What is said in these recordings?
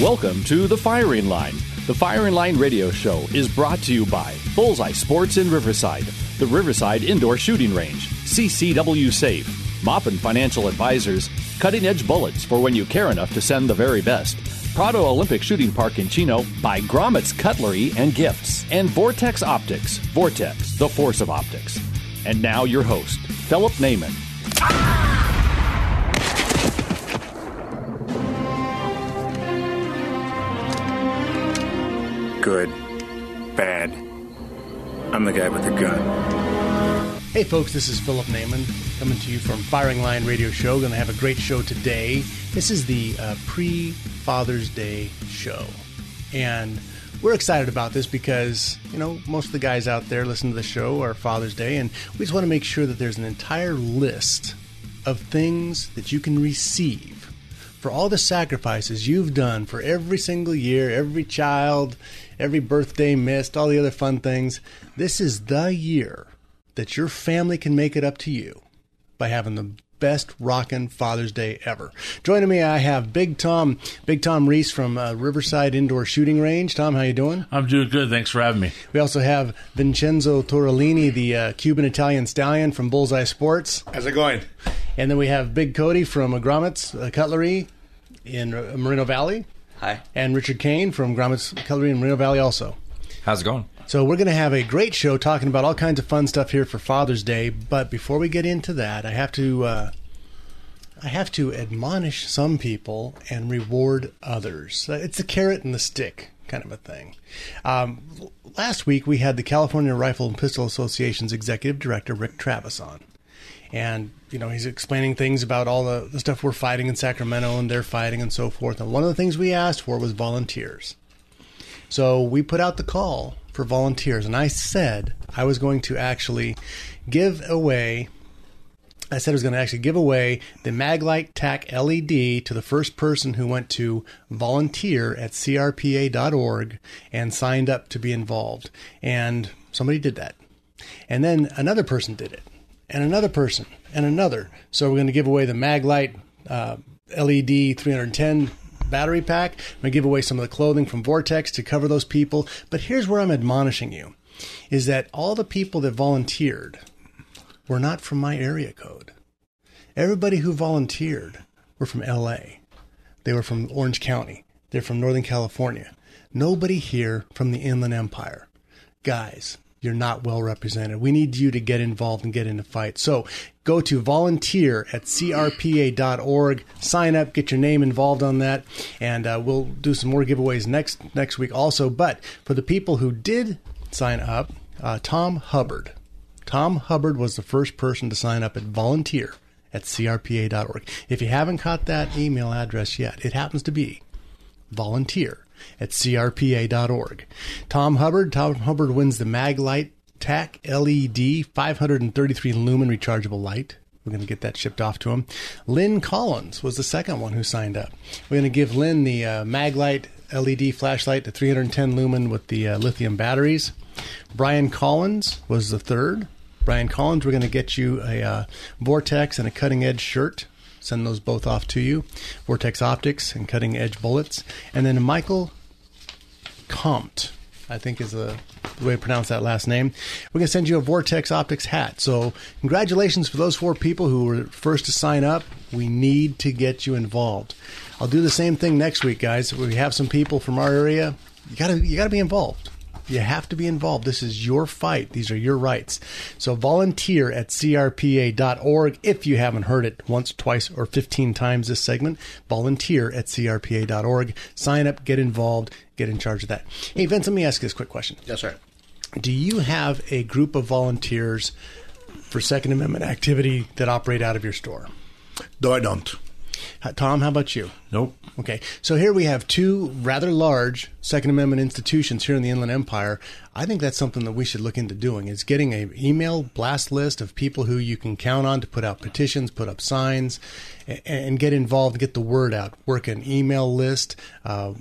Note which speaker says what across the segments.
Speaker 1: Welcome to The Firing Line. The Firing Line radio show is brought to you by Bullseye Sports in Riverside, the Riverside Indoor Shooting Range, CCW Safe, Moppin Financial Advisors, Cutting Edge Bullets for when you care enough to send the very best, Prado Olympic Shooting Park in Chino by Gromit's Cutlery and Gifts, and Vortex Optics, Vortex, the force of optics. And now your host, Philip Naiman.
Speaker 2: Good. Bad. I'm the guy with the gun.
Speaker 3: Hey folks, this is Philip Naiman coming to you from Firing Line Radio Show. Going to have a great show today. This is the uh, pre Father's Day show. And we're excited about this because, you know, most of the guys out there listen to the show are Father's Day, and we just want to make sure that there's an entire list of things that you can receive for all the sacrifices you've done for every single year, every child, every birthday missed, all the other fun things. This is the year that your family can make it up to you by having the best rockin' Father's Day ever. Joining me, I have Big Tom, Big Tom Reese from uh, Riverside Indoor Shooting Range. Tom, how you doing?
Speaker 4: I'm doing good. Thanks for having me.
Speaker 3: We also have Vincenzo Torellini, the uh, Cuban Italian stallion from Bullseye Sports.
Speaker 5: How's it going?
Speaker 3: And then we have Big Cody from Gromit's uh, Cutlery in uh, Moreno Valley.
Speaker 6: Hi.
Speaker 3: And Richard Kane from Gromit's Cutlery in Moreno Valley also.
Speaker 7: How's it going?
Speaker 3: So we're going to have a great show talking about all kinds of fun stuff here for Father's Day. But before we get into that, I have to uh, I have to admonish some people and reward others. Uh, It's the carrot and the stick kind of a thing. Um, last week we had the California Rifle and Pistol Association's executive director Rick Travis on, and you know he's explaining things about all the, the stuff we're fighting in Sacramento and they're fighting and so forth. And one of the things we asked for was volunteers. So we put out the call for volunteers, and I said I was going to actually give away. I said I was going to actually give away the Maglite TAC LED to the first person who went to volunteer at crpa.org and signed up to be involved. And somebody did that. And then another person did it, and another person, and another. So we're going to give away the Maglite uh, LED 310 battery pack. I'm going to give away some of the clothing from Vortex to cover those people. But here's where I'm admonishing you is that all the people that volunteered were not from my area code. Everybody who volunteered were from LA. They were from Orange County. They're from Northern California. Nobody here from the Inland Empire. Guys, you're not well represented. We need you to get involved and get in the fight. So go to volunteer at crpa.org, sign up, get your name involved on that, and uh, we'll do some more giveaways next next week also. But for the people who did sign up, uh, Tom Hubbard. Tom Hubbard was the first person to sign up at volunteer at crpa.org. If you haven't caught that email address yet, it happens to be volunteer at crpa.org. Tom Hubbard, Tom Hubbard wins the Maglite TAC LED 533 lumen rechargeable light. We're going to get that shipped off to him. Lynn Collins was the second one who signed up. We're going to give Lynn the uh, Maglite LED flashlight, the 310 lumen with the uh, lithium batteries. Brian Collins was the third. Brian Collins, we're going to get you a uh, Vortex and a cutting edge shirt. Send those both off to you. Vortex Optics and Cutting Edge Bullets. And then Michael Compt, I think is the, way to pronounce that last name. We're going to send you a Vortex Optics hat. So, congratulations for those four people who were first to sign up. We need to get you involved. I'll do the same thing next week, guys. We have some people from our area. You got to you got to be involved. You have to be involved. This is your fight. These are your rights. So volunteer at crpa.org if you haven't heard it once, twice, or 15 times this segment. Volunteer at crpa.org. Sign up, get involved, get in charge of that. Hey, Vince, let me ask you this quick question.
Speaker 5: Yes, sir.
Speaker 3: Do you have a group of volunteers for Second Amendment activity that operate out of your store?
Speaker 5: No, I don't.
Speaker 3: Tom, how about you?
Speaker 4: Nope.
Speaker 3: Okay, so here we have two rather large Second Amendment institutions here in the Inland Empire. I think that's something that we should look into doing. Is getting an email blast list of people who you can count on to put out petitions, put up signs, and, and get involved, get the word out. Work an email list. Uh,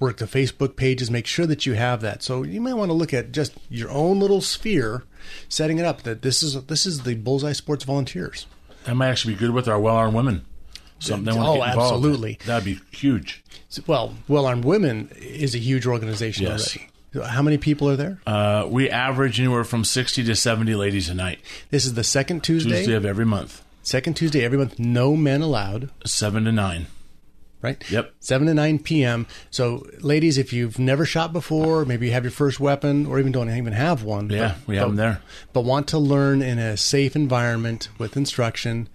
Speaker 3: work the Facebook pages. Make sure that you have that. So you might want to look at just your own little sphere, setting it up. That this is this is the Bullseye Sports Volunteers.
Speaker 4: That might actually be good with our well-armed women. Something they
Speaker 3: Oh, absolutely.
Speaker 4: That'd be huge.
Speaker 3: Well, Well Armed Women is a huge organization
Speaker 4: Yes.
Speaker 3: already. How many people are there?
Speaker 4: Uh, we average anywhere from 60 to 70 ladies a night.
Speaker 3: This is the second Tuesday.
Speaker 4: Tuesday of every month,
Speaker 3: Second Tuesday every month. No men allowed.
Speaker 4: 7 to 9.
Speaker 3: Right.
Speaker 4: Yep.
Speaker 3: Seven to nine p.m. So, ladies, if you've never shot before, maybe you have your first weapon, or even don't even have one.
Speaker 4: Yeah,
Speaker 3: but-
Speaker 4: we have
Speaker 3: but-
Speaker 4: them there.
Speaker 3: But want to learn in a safe environment with instruction.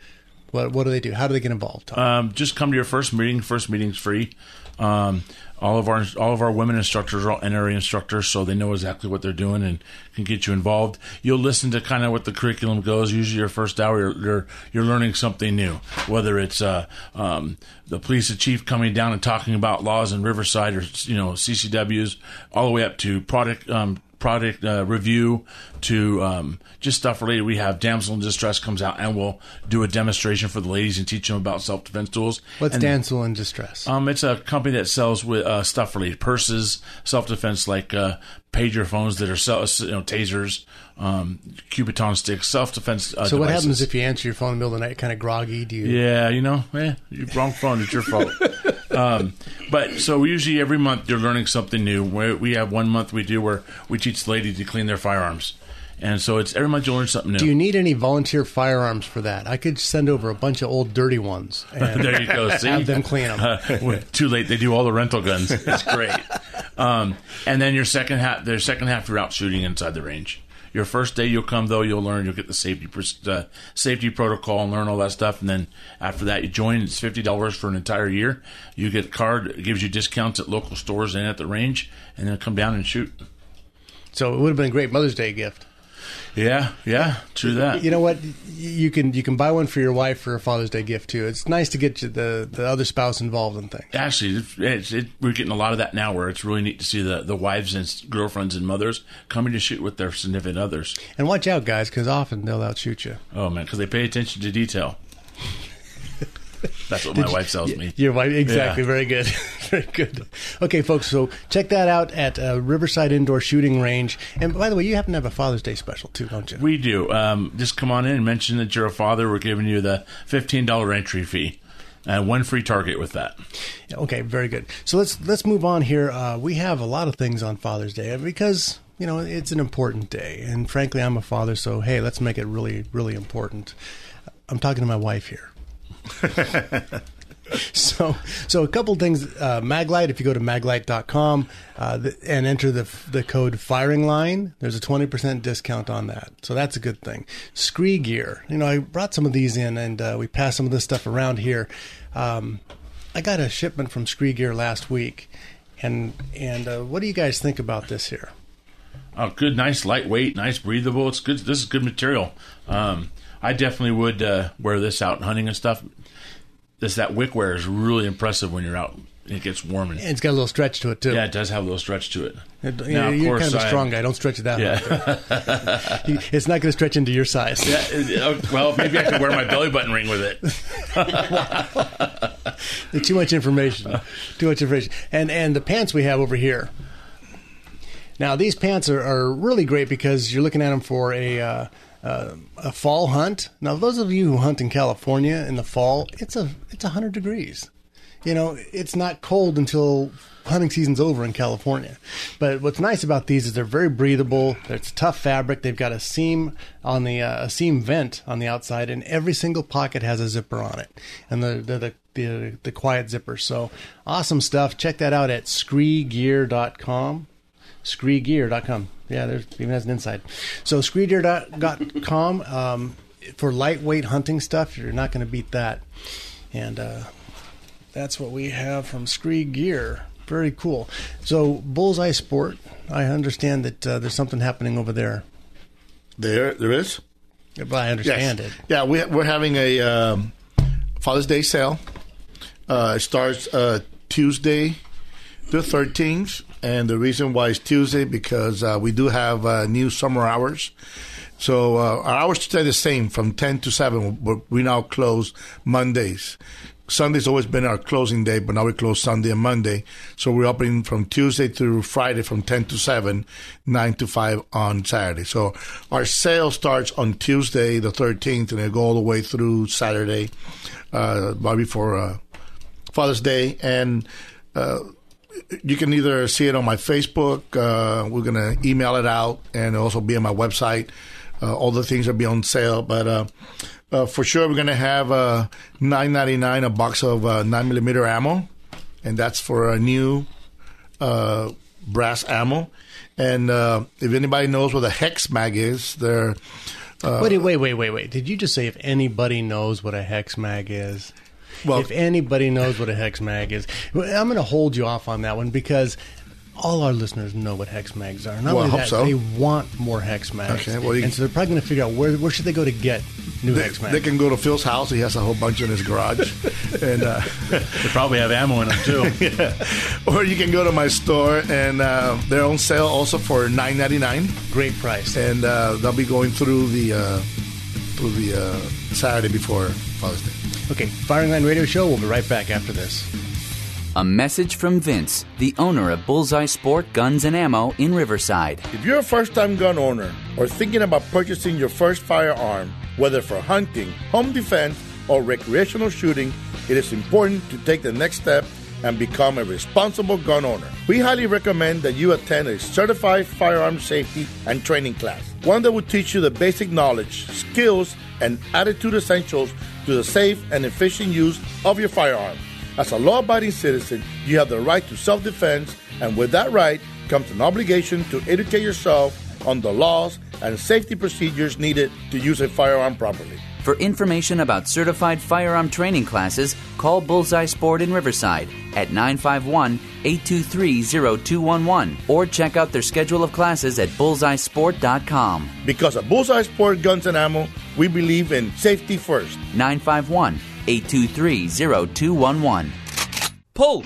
Speaker 3: What What do they do? How do they get involved?
Speaker 4: Um, just come to your first meeting. First meeting's free. Um, all of our all of our women instructors are all NRA instructors, so they know exactly what they're doing and can get you involved. You'll listen to kind of what the curriculum goes. Usually, your first hour, you're you're, you're learning something new. Whether it's uh, um, the police chief coming down and talking about laws in Riverside, or you know CCWs, all the way up to product. Um, product uh, review to um, just stuff related. We have damsel in distress comes out and we'll do a demonstration for the ladies and teach them about self defense tools.
Speaker 3: What's
Speaker 4: and,
Speaker 3: damsel in distress?
Speaker 4: Um, it's a company that sells with uh, stuff related purses, self defense like uh, pager phones that are sell- you know tasers, um, kubotan sticks, self defense. Uh,
Speaker 3: so, what
Speaker 4: devices.
Speaker 3: happens if you answer your phone in the middle of the night, kind of groggy? Do you?
Speaker 4: Yeah, you know, eh, you wrong phone. It's your fault. um, but so usually every month you're learning something new. We, we have one month we do where we teach the lady to clean their firearms, and so it's every month you learn something new.
Speaker 3: Do you need any volunteer firearms for that? I could send over a bunch of old dirty ones and
Speaker 4: there you go. See,
Speaker 3: have them clean them.
Speaker 4: Uh, too late. They do all the rental guns. It's great. Um, and then your second half, their second half, you're out shooting inside the range. Your first day, you'll come though. You'll learn. You'll get the safety uh, safety protocol and learn all that stuff. And then after that, you join. It's fifty dollars for an entire year. You get a card. It gives you discounts at local stores and at the range. And then come down and shoot.
Speaker 3: So it would have been a great Mother's Day gift.
Speaker 4: Yeah, yeah, true that.
Speaker 3: You know what? You can you can buy one for your wife for a Father's Day gift too. It's nice to get you the the other spouse involved in things.
Speaker 4: Actually, it's, it's, it, we're getting a lot of that now, where it's really neat to see the, the wives and girlfriends and mothers coming to shoot with their significant others.
Speaker 3: And watch out, guys, because often they'll outshoot you.
Speaker 4: Oh man, because they pay attention to detail. That's what my wife tells me.
Speaker 3: Your wife, exactly.
Speaker 4: Yeah.
Speaker 3: Very good, very good. Okay, folks. So check that out at uh, Riverside Indoor Shooting Range. And by the way, you happen to have a Father's Day special too, don't you?
Speaker 4: We do. Um, just come on in and mention that you're a father. We're giving you the fifteen dollar entry fee, and one free target with that.
Speaker 3: Okay, very good. So let's let's move on here. Uh, we have a lot of things on Father's Day because you know it's an important day, and frankly, I'm a father, so hey, let's make it really really important. I'm talking to my wife here. so so a couple things uh, maglite if you go to maglite.com uh, th- and enter the the code firing line there's a 20% discount on that so that's a good thing SKRE Gear you know i brought some of these in and uh, we passed some of this stuff around here um, i got a shipment from SKRE Gear last week and and uh, what do you guys think about this here
Speaker 4: Oh, good, nice, lightweight, nice, breathable. It's good. This is good material. Um, I definitely would uh, wear this out hunting and stuff. This that wick wear is really impressive when you're out. and It gets warm and
Speaker 3: and it's got a little stretch to it too
Speaker 4: yeah, it does have a little stretch to it.
Speaker 3: It-
Speaker 4: Now, of
Speaker 3: you're
Speaker 4: course,
Speaker 3: kind of a strong guy don't stretch it that
Speaker 4: Yeah.
Speaker 3: much it's not going to stretch into your size
Speaker 4: Yeah, uh, well, maybe I could wear my belly button ring with it.
Speaker 3: too much information. Too much information. And and the pants we have over here. Now these pants are, are really great because you're looking at them for a uh, uh, a fall hunt. Now those of you who hunt in California in the fall, it's a it's hundred degrees. You know, it's not cold until hunting season's over in California. But what's nice about these is they're very breathable. It's tough fabric. They've got a seam on the uh, a seam vent on the outside, and every single pocket has a zipper on it, and the the the, the, the quiet zipper. So awesome stuff. Check that out at skregear.com. Skregear.com. Yeah, there's even has an inside. So skregear.com um, for lightweight hunting stuff. You're not going to beat that. And uh, that's what we have from SKRE Gear. Very cool. So Bullseye Sport. I understand that uh, there's something happening over there.
Speaker 5: There, there is.
Speaker 3: But I understand
Speaker 5: Yes.
Speaker 3: it.
Speaker 5: Yeah, we, we're having a um, Father's Day sale Uh, it starts uh, Tuesday the 13th. And the reason why it's Tuesday because uh, we do have uh, new summer hours. So uh, our hours stay the same from 10 to 7, but we now close Mondays. Sunday's always been our closing day, but now we close Sunday and Monday. So we're opening from Tuesday through Friday from 10 to 7, 9 to 5 on Saturday. So our sale starts on Tuesday, the 13th, and it go all the way through Saturday, uh, right before uh, Father's Day. And uh, you can either see it on my Facebook. Uh, we're going to email it out and also be on my website. Uh, all the things will be on sale, but uh, uh, for sure we're going to have uh, nine ninety nine a box of uh, nine millimeter ammo, and that's for a new uh, brass ammo. And if anybody knows what a hex mag is, they're
Speaker 3: wait, wait, wait, wait, wait. Did you just say if anybody knows what a hex mag is?
Speaker 5: Well-
Speaker 3: if anybody knows what a hex mag is, I'm going to hold you off on that one because all our listeners know what hex mags are. Not
Speaker 5: Well, I
Speaker 3: only
Speaker 5: hope
Speaker 3: that,
Speaker 5: so.
Speaker 3: they want more hex mags.
Speaker 5: Okay, well, you-
Speaker 3: and so they're probably going to figure out where where should they go to get new
Speaker 5: they,
Speaker 3: hex mags.
Speaker 5: they can go to Phil's house. He has a whole bunch in his garage, and uh,
Speaker 4: They probably have ammo in them too.
Speaker 5: or you can go to my store and uh, they're on sale also for nine ninety nine.
Speaker 3: Great price.
Speaker 5: and uh, they'll be going through the uh, through the uh, Saturday before Father's Day.
Speaker 3: Okay, Firing Line Radio Show. We'll be right back after this.
Speaker 6: A message from Vince, the owner of Bullseye Sport Guns and Ammo in Riverside.
Speaker 7: If you're a first time gun owner or thinking about purchasing your first firearm, whether for hunting, home defense, or recreational shooting, it is important to take the next step and become a responsible gun owner. We highly recommend that you attend a certified firearm safety and training class, one that will teach you the basic knowledge, skills, and attitude essentials to the safe and efficient use of your firearm. As a law abiding citizen, you have the right to self defense, and with that right comes an obligation to educate yourself on the laws and safety procedures needed to use a firearm properly.
Speaker 6: For information about certified firearm training classes, call Bullseye Sport in Riverside at 951 823 0211 or check out their schedule of classes at bullseyesport.com.
Speaker 7: Because at Bullseye Sport Guns and Ammo, we believe in safety first.
Speaker 6: 951 823 0211.
Speaker 8: Pull!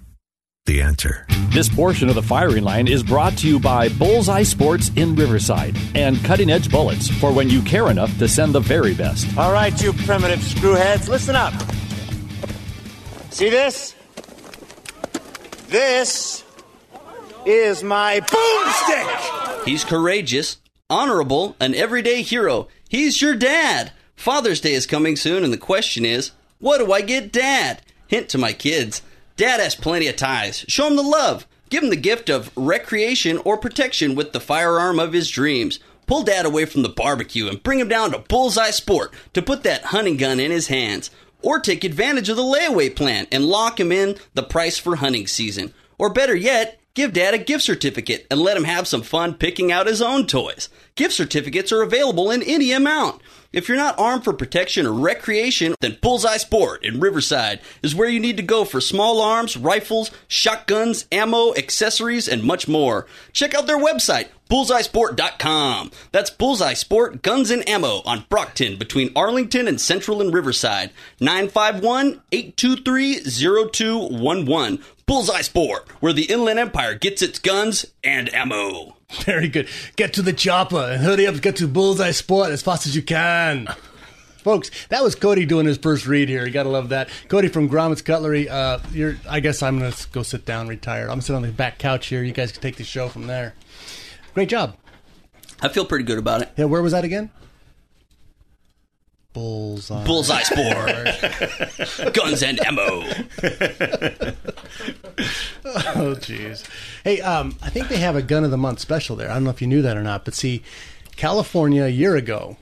Speaker 9: The answer.
Speaker 1: This portion of the firing line is brought to you by Bullseye Sports in Riverside and Cutting Edge Bullets for when you care enough to send the very best.
Speaker 10: All right, you primitive screwheads, listen up. See this? This is my boomstick.
Speaker 11: He's courageous, honorable, an everyday hero. He's your dad. Father's Day is coming soon, and the question is, what do I get dad? Hint to my kids. Dad has plenty of ties. Show him the love. Give him the gift of recreation or protection with the firearm of his dreams. Pull dad away from the barbecue and bring him down to Bullseye Sport to put that hunting gun in his hands. Or take advantage of the layaway plan and lock him in the price for hunting season. Or better yet, give dad a gift certificate and let him have some fun picking out his own toys. Gift certificates are available in any amount. If you're not armed for protection or recreation, then Bullseye Sport in Riverside is where you need to go for small arms, rifles, shotguns, ammo, accessories, and much more. Check out their website, bullseyesport.com. That's Bullseye Sport Guns and Ammo on Brockton between Arlington and Central and Riverside. 951 823 0211. Bullseye Sport, where the Inland Empire gets its guns and ammo.
Speaker 3: Very good. Get to the chopper and hurry up. Get to Bullseye Sport as fast as you can. Folks, that was Cody doing his first read here. You got to love that. Cody from Gromit's Cutlery. Uh, you're, I guess I'm to go sit down, retire. I'm to sit on the back couch here. You guys can take the show from there. Great job.
Speaker 11: I feel pretty good about it.
Speaker 3: Yeah, where was that again? Bullseye.
Speaker 11: Bullseye Sport. Guns and ammo.
Speaker 3: oh, jeez. Hey, um, I think they have a gun of the month special there. I don't know if you knew that or not, but see, California a year ago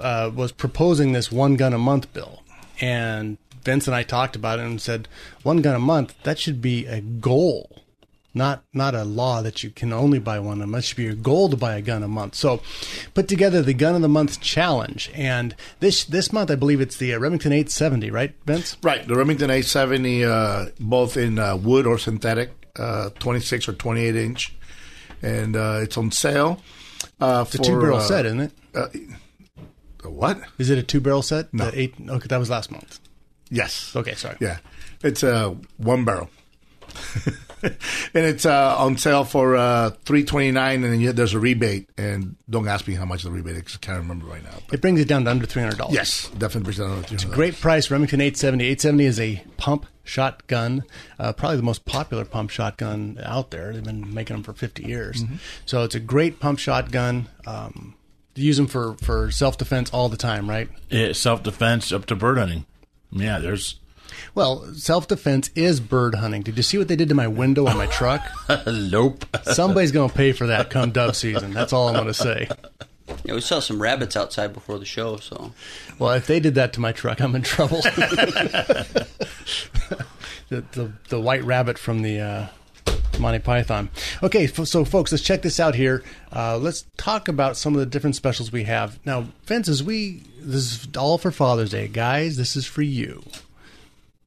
Speaker 3: uh, was proposing this one gun a month bill, and Vince and I talked about it and said one gun a month that should be a goal. Not not a law that you can only buy one a month. It should be your goal to buy a gun a month. So, put together the gun of the month challenge, and this this month I believe it's the uh, Remington 870, right, Vince?
Speaker 5: Right, the Remington 870, uh, both in uh, wood or synthetic, uh, 26 or 28 inch, and uh, it's on sale. Uh,
Speaker 3: It's a two barrel set, isn't it?
Speaker 5: what?
Speaker 3: Is it a two barrel set?
Speaker 5: No.
Speaker 3: The eight. Okay, that was last month.
Speaker 5: Yes.
Speaker 3: Okay, sorry.
Speaker 5: Yeah, it's a uh, one barrel, and it's uh, on sale for uh, three twenty nine, and then you, there's a rebate. And don't ask me how much the rebate is. 'cause I can't remember right now. But.
Speaker 3: It brings it down to under three hundred dollars.
Speaker 5: Yes, definitely brings it down to
Speaker 3: It's a great price. Remington 870. 870 is a pump shotgun, uh, probably the most popular pump shotgun out there. They've been making them for 50 years.
Speaker 5: Mhm.
Speaker 3: So it's a great pump shotgun. Um, you use them for, for self defense all the time, right?
Speaker 4: Yeah, self defense up to bird hunting. Yeah, there's.
Speaker 3: Well, self defense is bird hunting. Did you see what they did to my window on my truck?
Speaker 4: nope.
Speaker 3: Somebody's going to pay for that come dove season. That's all I'm going to say.
Speaker 11: Yeah, we saw some rabbits outside before the show, so.
Speaker 3: Well, if they did that to my truck, I'm in trouble. the, the the white rabbit from the uh, Monty Python. Okay, f- so folks, let's check this out here. Uh, let's talk about some of the different specials we have now. Fences, we this is all for Father's Day, guys. This is for you.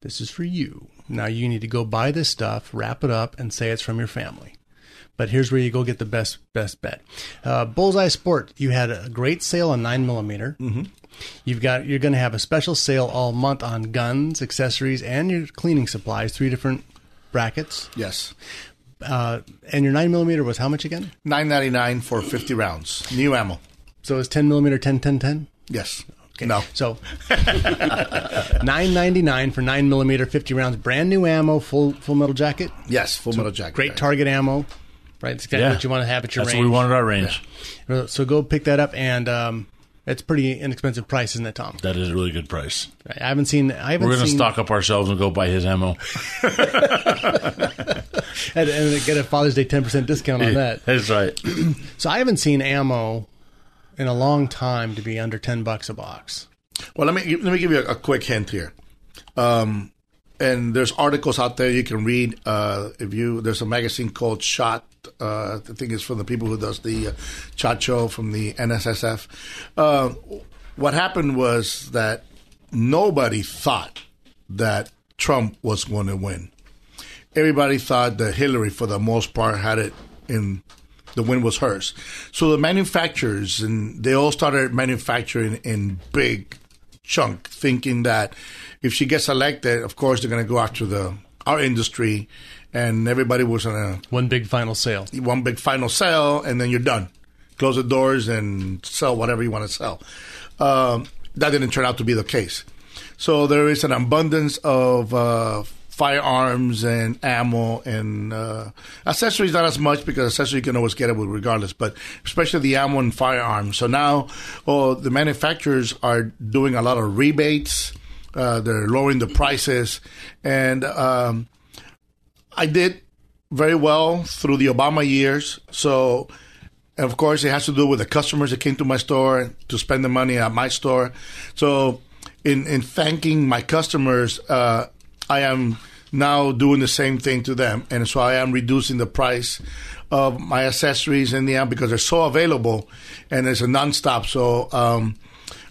Speaker 3: This is for you. Now you need to go buy this stuff, wrap it up, and say it's from your family. But here's where you go get the best best bet. Uh, Bullseye Sport, you had a great sale on nine millimeter.
Speaker 5: Mm-hmm.
Speaker 3: You've got you're going to have a special sale all month on guns, accessories, and your cleaning supplies. Three different brackets.
Speaker 5: Yes.
Speaker 3: Uh, and your nine millimeter was how much again?
Speaker 5: Nine ninety nine for fifty rounds, new ammo.
Speaker 3: So it's ten millimeter, 10, 10, 10?
Speaker 5: Yes.
Speaker 3: Okay.
Speaker 5: No.
Speaker 3: So nine ninety nine for nine millimeter, fifty rounds, brand new ammo, full full metal jacket.
Speaker 5: Yes, full
Speaker 3: So
Speaker 5: metal jacket.
Speaker 3: Great target ammo. Right, it's exactly
Speaker 4: Yeah.
Speaker 3: what you want to have at your
Speaker 4: That's
Speaker 3: range.
Speaker 4: what we want at our range.
Speaker 3: Yeah. So go pick that up, and um, it's pretty inexpensive price, isn't it, Tom?
Speaker 4: That is a really good price.
Speaker 3: Right. I haven't seen. I haven't
Speaker 4: We're going to
Speaker 3: seen,
Speaker 4: stock up ourselves and go buy his ammo.
Speaker 3: and, and get a Father's Day ten percent discount on that.
Speaker 4: That's right.
Speaker 3: So I haven't seen ammo in a long time to be under ten bucks a box.
Speaker 5: Well, let me let me give you a, a quick hint here. Um, and there's articles out there you can read. Uh, if you there's a magazine called Shot. Uh, I think it's from the people who does the uh, Show from the NSSF. Uh, what happened was that nobody thought that Trump was going to win. Everybody thought that Hillary, for the most part, had it in the win was hers. So the manufacturers and they all started manufacturing in big chunk, thinking that if she gets elected, of course they're going to go after the our industry, and everybody was going to
Speaker 3: one big final sale,
Speaker 5: one big final sale, and then you're done. Close the doors and sell whatever you want to sell. Um, that didn't turn out to be the case. So there is an abundance of uh, firearms and ammo and uh, accessories. Not as much because accessories you can always get it with regardless, but especially the ammo and firearms. So now, oh, the manufacturers are doing a lot of rebates. Uh, they're lowering the prices, and um, I did very well through the Obama years. So, of course, it has to do with the customers that came to my store to spend the money at my store. So, in in thanking my customers, uh, I am now doing the same thing to them, and so I am reducing the price of my accessories in the amp because they're so available, and it's a nonstop. So. Um,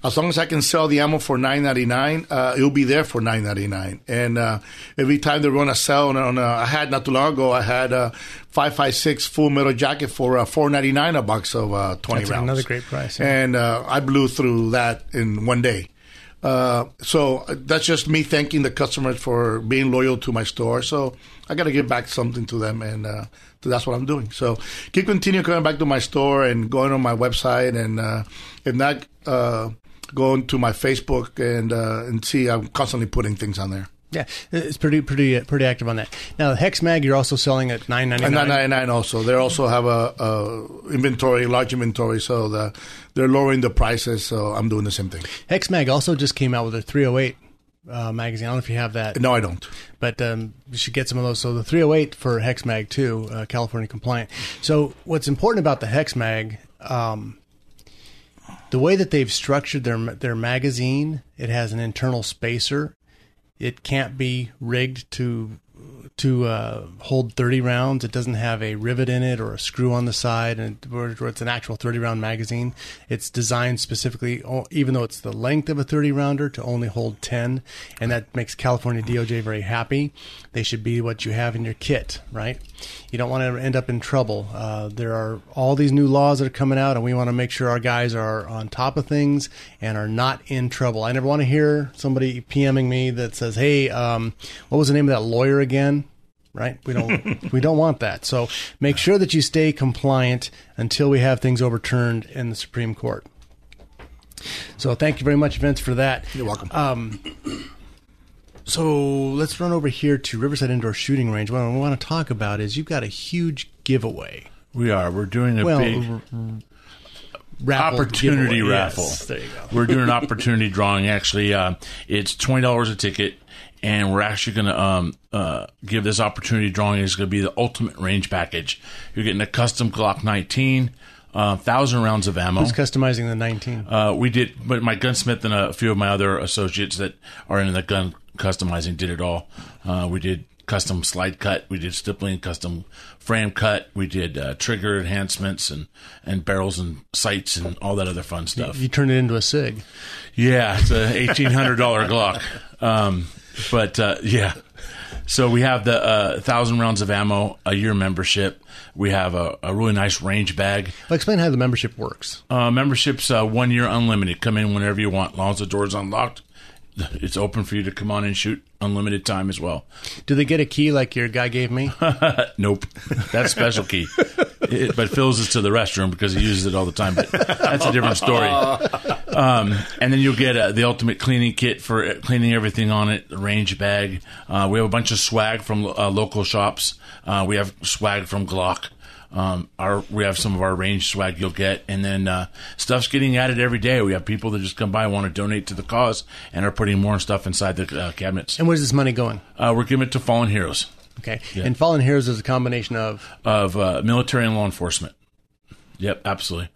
Speaker 5: as long as I can sell the ammo for nine ninety nine, uh, it'll be there for nine ninety nine. And uh, every time they run a sale on, on a, I had not too long ago, I had a five five six full metal jacket for uh, four ninety nine a box of uh, twenty
Speaker 3: That's
Speaker 5: rounds.
Speaker 3: another great price. yeah.
Speaker 5: And uh, I blew through that in one day. Uh, so that's just me thanking the customers for being loyal to my store. So I got to give back something to them, and uh, that's what I'm doing. So keep continue coming back to my store and going on my website, and uh, if not, uh, go into my Facebook and uh, and see. I'm constantly putting things on there.
Speaker 3: Yeah, it's pretty pretty pretty active on that. Now, the Hex Mag you're also selling at nine ninety
Speaker 5: And
Speaker 3: nine.
Speaker 5: nine ninety nine also. They also have a, a inventory, large inventory, so the, they're lowering the prices. So I'm doing the same thing.
Speaker 3: Hex Mag also just came out with a 308 uh, magazine. I don't know if you have that.
Speaker 5: No, I don't.
Speaker 3: But um, you should get some of those. So the 308 for Hex Mag too, uh, California compliant. So what's important about the Hex Mag, um, the way that they've structured their their magazine, it has an internal spacer. It can't be rigged to to uh, hold 30 rounds. It doesn't have a rivet in it or a screw on the side, and it's an actual 30 round magazine. It's designed specifically, even though it's the length of a 30 rounder, to only hold 10, and that makes California DOJ very happy. They should be what you have in your kit, right? You don't want to end up in trouble. Uh, there are all these new laws that are coming out, and we want to make sure our guys are on top of things and are not in trouble. I never want to hear somebody PMing me that says, "Hey, um, what was the name of that lawyer again?" Right? We don't we don't want that. So make sure that you stay compliant until we have things overturned in the Supreme Court. So thank you very much, Vince, for that.
Speaker 5: You're welcome.
Speaker 3: Um, so let's run over here to Riverside Indoor Shooting Range. What I want to talk about is you've got a huge giveaway.
Speaker 4: We are. We're doing a
Speaker 3: Well,
Speaker 4: big
Speaker 3: r-
Speaker 4: opportunity
Speaker 3: giveaway.
Speaker 4: raffle.
Speaker 3: Yes, there you go.
Speaker 4: We're doing an opportunity drawing. Actually, uh, it's twenty dollars a ticket, and we're actually going to um, uh, give this opportunity drawing. Is going to be the ultimate range package. You're getting a custom Glock 19, uh, thousand rounds of ammo.
Speaker 3: Who's customizing the 19?
Speaker 4: Uh, we did, but my gunsmith and a few of my other associates that are in the gun customizing did it all. Uh, we did custom slide cut, we did stippling, custom frame cut, we did uh, trigger enhancements and and barrels and sights and all that other fun stuff.
Speaker 3: You turned it into a SIG.
Speaker 4: Yeah, it's a eighteen hundred dollar Glock. Um, but uh, yeah, so we have the uh, thousand rounds of ammo, a year membership. We have a, a really nice range bag.
Speaker 3: Well, explain how the membership works.
Speaker 4: Uh, membership's uh, one year unlimited. Come in whenever you want, as long as the door's unlocked. It's open for you to come on and shoot unlimited time as well.
Speaker 3: Do they get a key like your guy gave me?
Speaker 4: nope, that's special key. It, but Phil's is to the restroom because he uses it all the time. But that's a different story. Um, and then you'll get uh, the ultimate cleaning kit for uh, cleaning everything on it, the range bag. Uh, we have a bunch of swag from uh, local shops. Uh, we have swag from Glock. Um, our we have some of our range swag you'll get, and then uh, stuff's getting added every day. We have people that just come by and want to donate to the cause and are putting more stuff inside the uh, cabinets.
Speaker 3: And where's this money going?
Speaker 4: Uh, we're giving it to fallen heroes.
Speaker 3: Okay.
Speaker 4: Yeah.
Speaker 3: And Fallen Heroes is a combination of
Speaker 4: of uh, military and law enforcement. Yep, absolutely.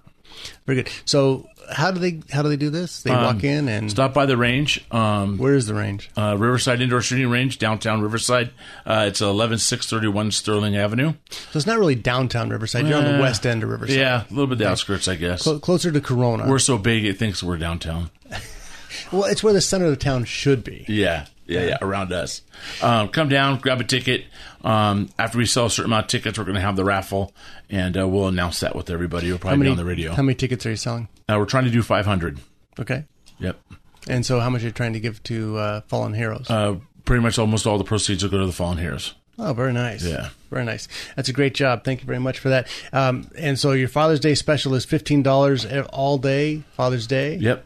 Speaker 3: Very good. So how do they how do they do this? They
Speaker 4: Um,
Speaker 3: walk in and
Speaker 4: Stop by the range. Um,
Speaker 3: where is the range?
Speaker 4: uh, Riverside Indoor Shooting Range, downtown Riverside. Uh, it's eleven six thirty one Sterling Avenue.
Speaker 3: So it's not really downtown Riverside. You're on the
Speaker 4: Uh,
Speaker 3: west end of Riverside.
Speaker 4: Yeah, a little bit the outskirts, I guess.
Speaker 3: Clo- closer to Corona.
Speaker 4: We're so big it thinks we're downtown.
Speaker 3: well, it's where the center of the town should be.
Speaker 4: Yeah, yeah, yeah, around us. Um, come down, grab a ticket. Um, after we sell a certain amount of tickets, we're going to have the raffle, and uh, we'll announce that with everybody. We'll probably
Speaker 3: many
Speaker 4: be on the radio.
Speaker 3: How many tickets are you selling?
Speaker 4: Uh, we're trying to do 500.
Speaker 3: Okay.
Speaker 4: Yep.
Speaker 3: And so how much are you trying to give to uh, Fallen Heroes?
Speaker 4: Uh, pretty much almost all the proceeds will go to the Fallen Heroes.
Speaker 3: Oh, very nice.
Speaker 4: Yeah.
Speaker 3: Very nice. That's a great job. Thank you very much for that. Um, and so your Father's Day special is $15 all day, Father's Day.
Speaker 4: Yep.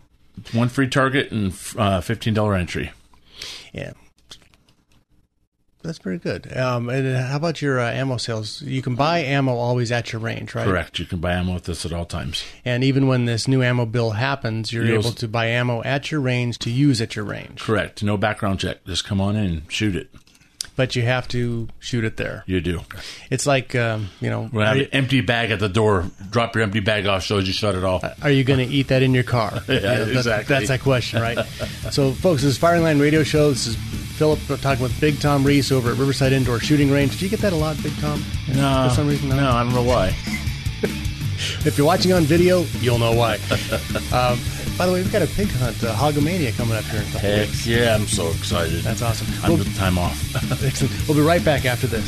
Speaker 4: One free target and uh, $15 entry.
Speaker 3: Yeah. That's pretty good. Um, and how about your uh, ammo sales? You can buy ammo always at your range, right?
Speaker 4: Correct. You can buy ammo with us at all times.
Speaker 3: And even when this new ammo bill happens, you're
Speaker 4: You'll-
Speaker 3: able to buy ammo at your range to use at your range.
Speaker 4: Correct. No background check. Just come on in and shoot it.
Speaker 3: But you have to shoot it there.
Speaker 4: You do.
Speaker 3: It's like, um, you know,
Speaker 4: have an empty bag at the door. Drop your empty bag off. Shows you shut it off.
Speaker 3: Are you going to eat that in your car?
Speaker 4: Yeah,
Speaker 3: that's,
Speaker 4: exactly.
Speaker 3: That's that question, right? so, folks, this is Firing Line Radio Show. This is Philip talking with Big Tom Reese over at Riverside Indoor Shooting Range. Do you get that a lot, Big Tom?
Speaker 4: No,
Speaker 3: For some reason,
Speaker 4: no, I don't know why.
Speaker 3: If you're watching on video, you'll know why. um, by the way, we've got a pig hunt, uh, Hogomania, coming up here in a couple
Speaker 4: Heck
Speaker 3: weeks.
Speaker 4: yeah, I'm so excited.
Speaker 3: That's awesome.
Speaker 4: I'm
Speaker 3: We'll-
Speaker 4: time off.
Speaker 3: Excellent. We'll be right back after this.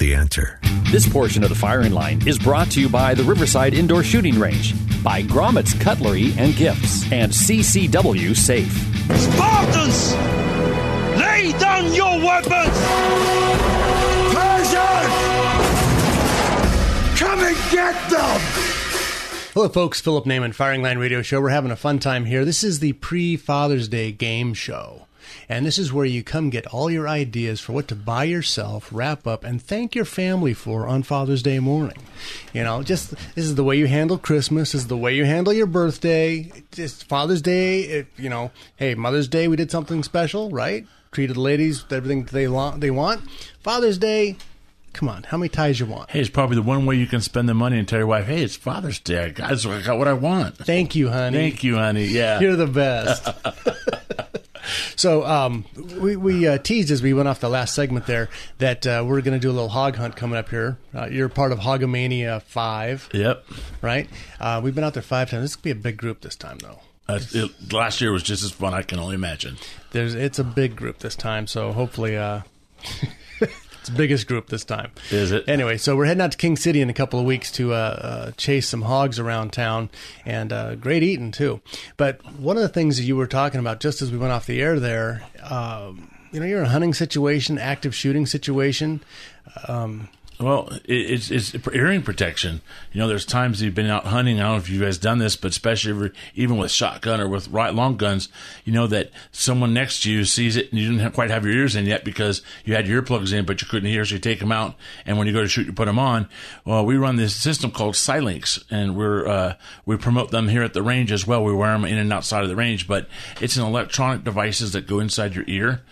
Speaker 9: The answer.
Speaker 1: This portion of the firing line is brought to you by the Riverside Indoor Shooting Range, by Gromit's Cutlery and Gifts, and CCW Safe.
Speaker 12: Spartans! Lay down your weapons! Persians! Come and get them!
Speaker 3: Hello, folks. Philip Naiman, Firing Line Radio Show. We're having a fun time here. This is the pre Father's Day game show. And this is where you come get all your ideas for what to buy yourself, wrap up, and thank your family for on Father's Day morning. You know, just this is the way you handle Christmas, this is the way you handle your birthday. Just Father's Day, if, you know, hey, Mother's Day, we did something special, right? Treated the ladies with everything they want. They want. Father's Day, come on, how many ties you want?
Speaker 4: Hey, it's probably the one way you can spend the money and tell your wife, "Hey, it's Father's Day. Guys, I got what I want."
Speaker 3: Thank you, honey.
Speaker 4: Thank you, honey. Yeah,
Speaker 3: You're the best. so um, we, we uh, teased as we went off the last segment there that uh, we're going to do a little hog hunt coming up here. Uh, you're part of Hogomania 5.
Speaker 4: Yep.
Speaker 3: Right? Uh, we've been out there five times. This could be a big group this time, though.
Speaker 4: Uh, it, last year was just as fun. I can only imagine.
Speaker 3: There's It's a big group this time, so hopefully. It's the biggest group this time.
Speaker 4: Is it?
Speaker 3: Anyway, so we're heading out to King City in a couple of weeks to uh, uh, chase some hogs around town and uh, great eating too. But one of the things that you were talking about just as we went off the air there, um, you know, you're in a hunting situation, active shooting situation. Um,
Speaker 4: Well, it's it's hearing protection. You know, there's times you've been out hunting. I don't know if you guys done this, but especially even with shotgun or with right long guns, you know that someone next to you sees it and you didn't have, quite have your ears in yet because you had your earplugs in, but you couldn't hear, so you take them out, and when you go to shoot, you put them on. Well, we run this system called Silynx, and we're uh, we promote them here at the range as well. We wear them in and outside of the range, but it's an electronic devices that go inside your ear,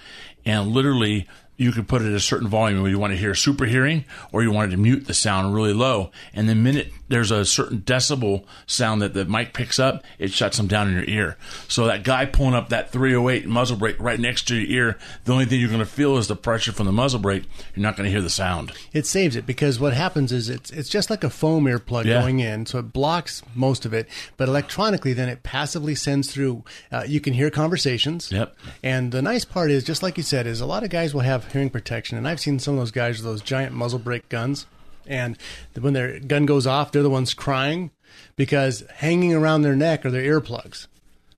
Speaker 4: and literally you can put it at a certain volume where you want to hear super hearing or you wanted to mute the sound really low. And the minute there's a certain decibel sound that the mic picks up, it shuts them down in your ear. So that guy pulling up that 308 muzzle brake right next to your ear, the only thing you're going to feel is the pressure from the muzzle brake. You're not going to hear the sound.
Speaker 3: it saves it because what happens is it's it's just like a foam earplug
Speaker 4: Yeah.
Speaker 3: going in, so it blocks most of it. But electronically, then it passively sends through. Uh, you can hear conversations.
Speaker 4: Yep.
Speaker 3: And the nice part is, just like you said, is a lot of guys will have hearing protection, and I've seen some of those guys with those giant muzzle brake guns, and when their gun goes off, they're the ones crying because hanging around their neck are their earplugs.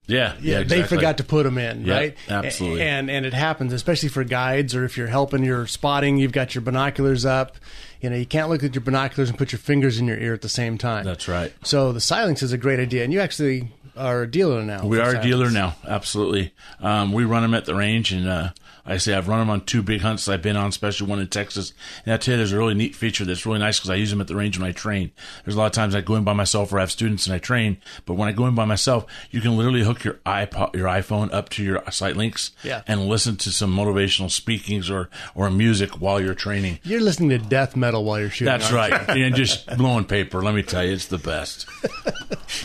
Speaker 4: Yeah,
Speaker 3: Yeah,
Speaker 4: yeah,
Speaker 3: they forgot to put them in, right?
Speaker 4: absolutely.
Speaker 3: And and it happens, especially for guides or if you're helping your spotting, you've got your binoculars up. You know, you can't look at your binoculars and put your fingers in your ear at the same time.
Speaker 4: That's right.
Speaker 3: So the silence is a great idea, and you actually are a dealer now.
Speaker 4: We are a dealer now, absolutely. Um, we run them at the range, and uh, I say I've run them on two big hunts I've been on, especially one in Texas. And I tell you, there's a really neat feature that's really nice because I use them at the range when I train. There's a lot of times I go in by myself or I have students and I train, but when I go in by myself, you can literally hook your iPod, your iPhone up to your site links,
Speaker 3: Yeah.
Speaker 4: and listen to some motivational speakings or or music while you're training.
Speaker 3: You're listening to death metal while you're shooting.
Speaker 4: That's
Speaker 3: aren't
Speaker 4: right,
Speaker 3: you?
Speaker 4: and just blowing paper. Let me tell you, it's the best.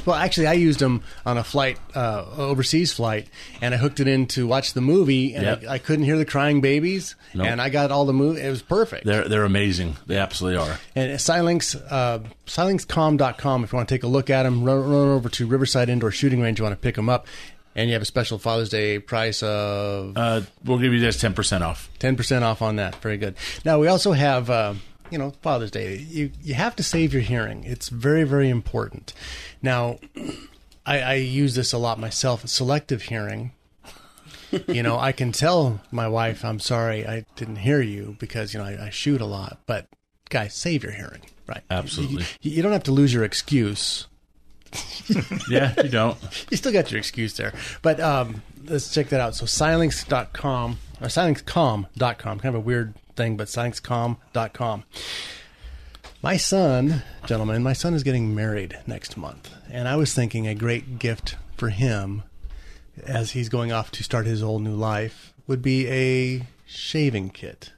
Speaker 3: Well, actually, I used them on a flight, uh, overseas flight, and I hooked it in to watch the movie, and
Speaker 4: Yep.
Speaker 3: I, I couldn't hear the crying babies,
Speaker 4: Nope.
Speaker 3: and I got all the movie. It was perfect.
Speaker 4: They're they're amazing. They absolutely are.
Speaker 3: And Silynx, uh, silynxcom.com, if you want to take a look at them, run, run over to Riverside Indoor Shooting Range, you want to pick them up. And you have a special Father's Day price of
Speaker 4: Uh, we'll give you guys ten percent off.
Speaker 3: 10% off on that. Very good. Now, we also have, uh, you know, Father's Day. You, you have to save your hearing. It's very, very important. Now, I, I use this a lot myself. Selective hearing you know, I can tell my wife, I'm sorry, I didn't hear you because, you know, I, I shoot a lot. But, guys, save your hearing, right?
Speaker 4: Absolutely.
Speaker 3: You, you don't have to lose your excuse.
Speaker 4: yeah, you don't.
Speaker 3: You still got your excuse there. But um, let's check that out. So, silenced.com, or silencecom.com, kind of a weird thing, but silencecom.com. My son, gentlemen, my son is getting married next month. And I was thinking a great gift for him as he's going off to start his whole new life would be a shaving kit.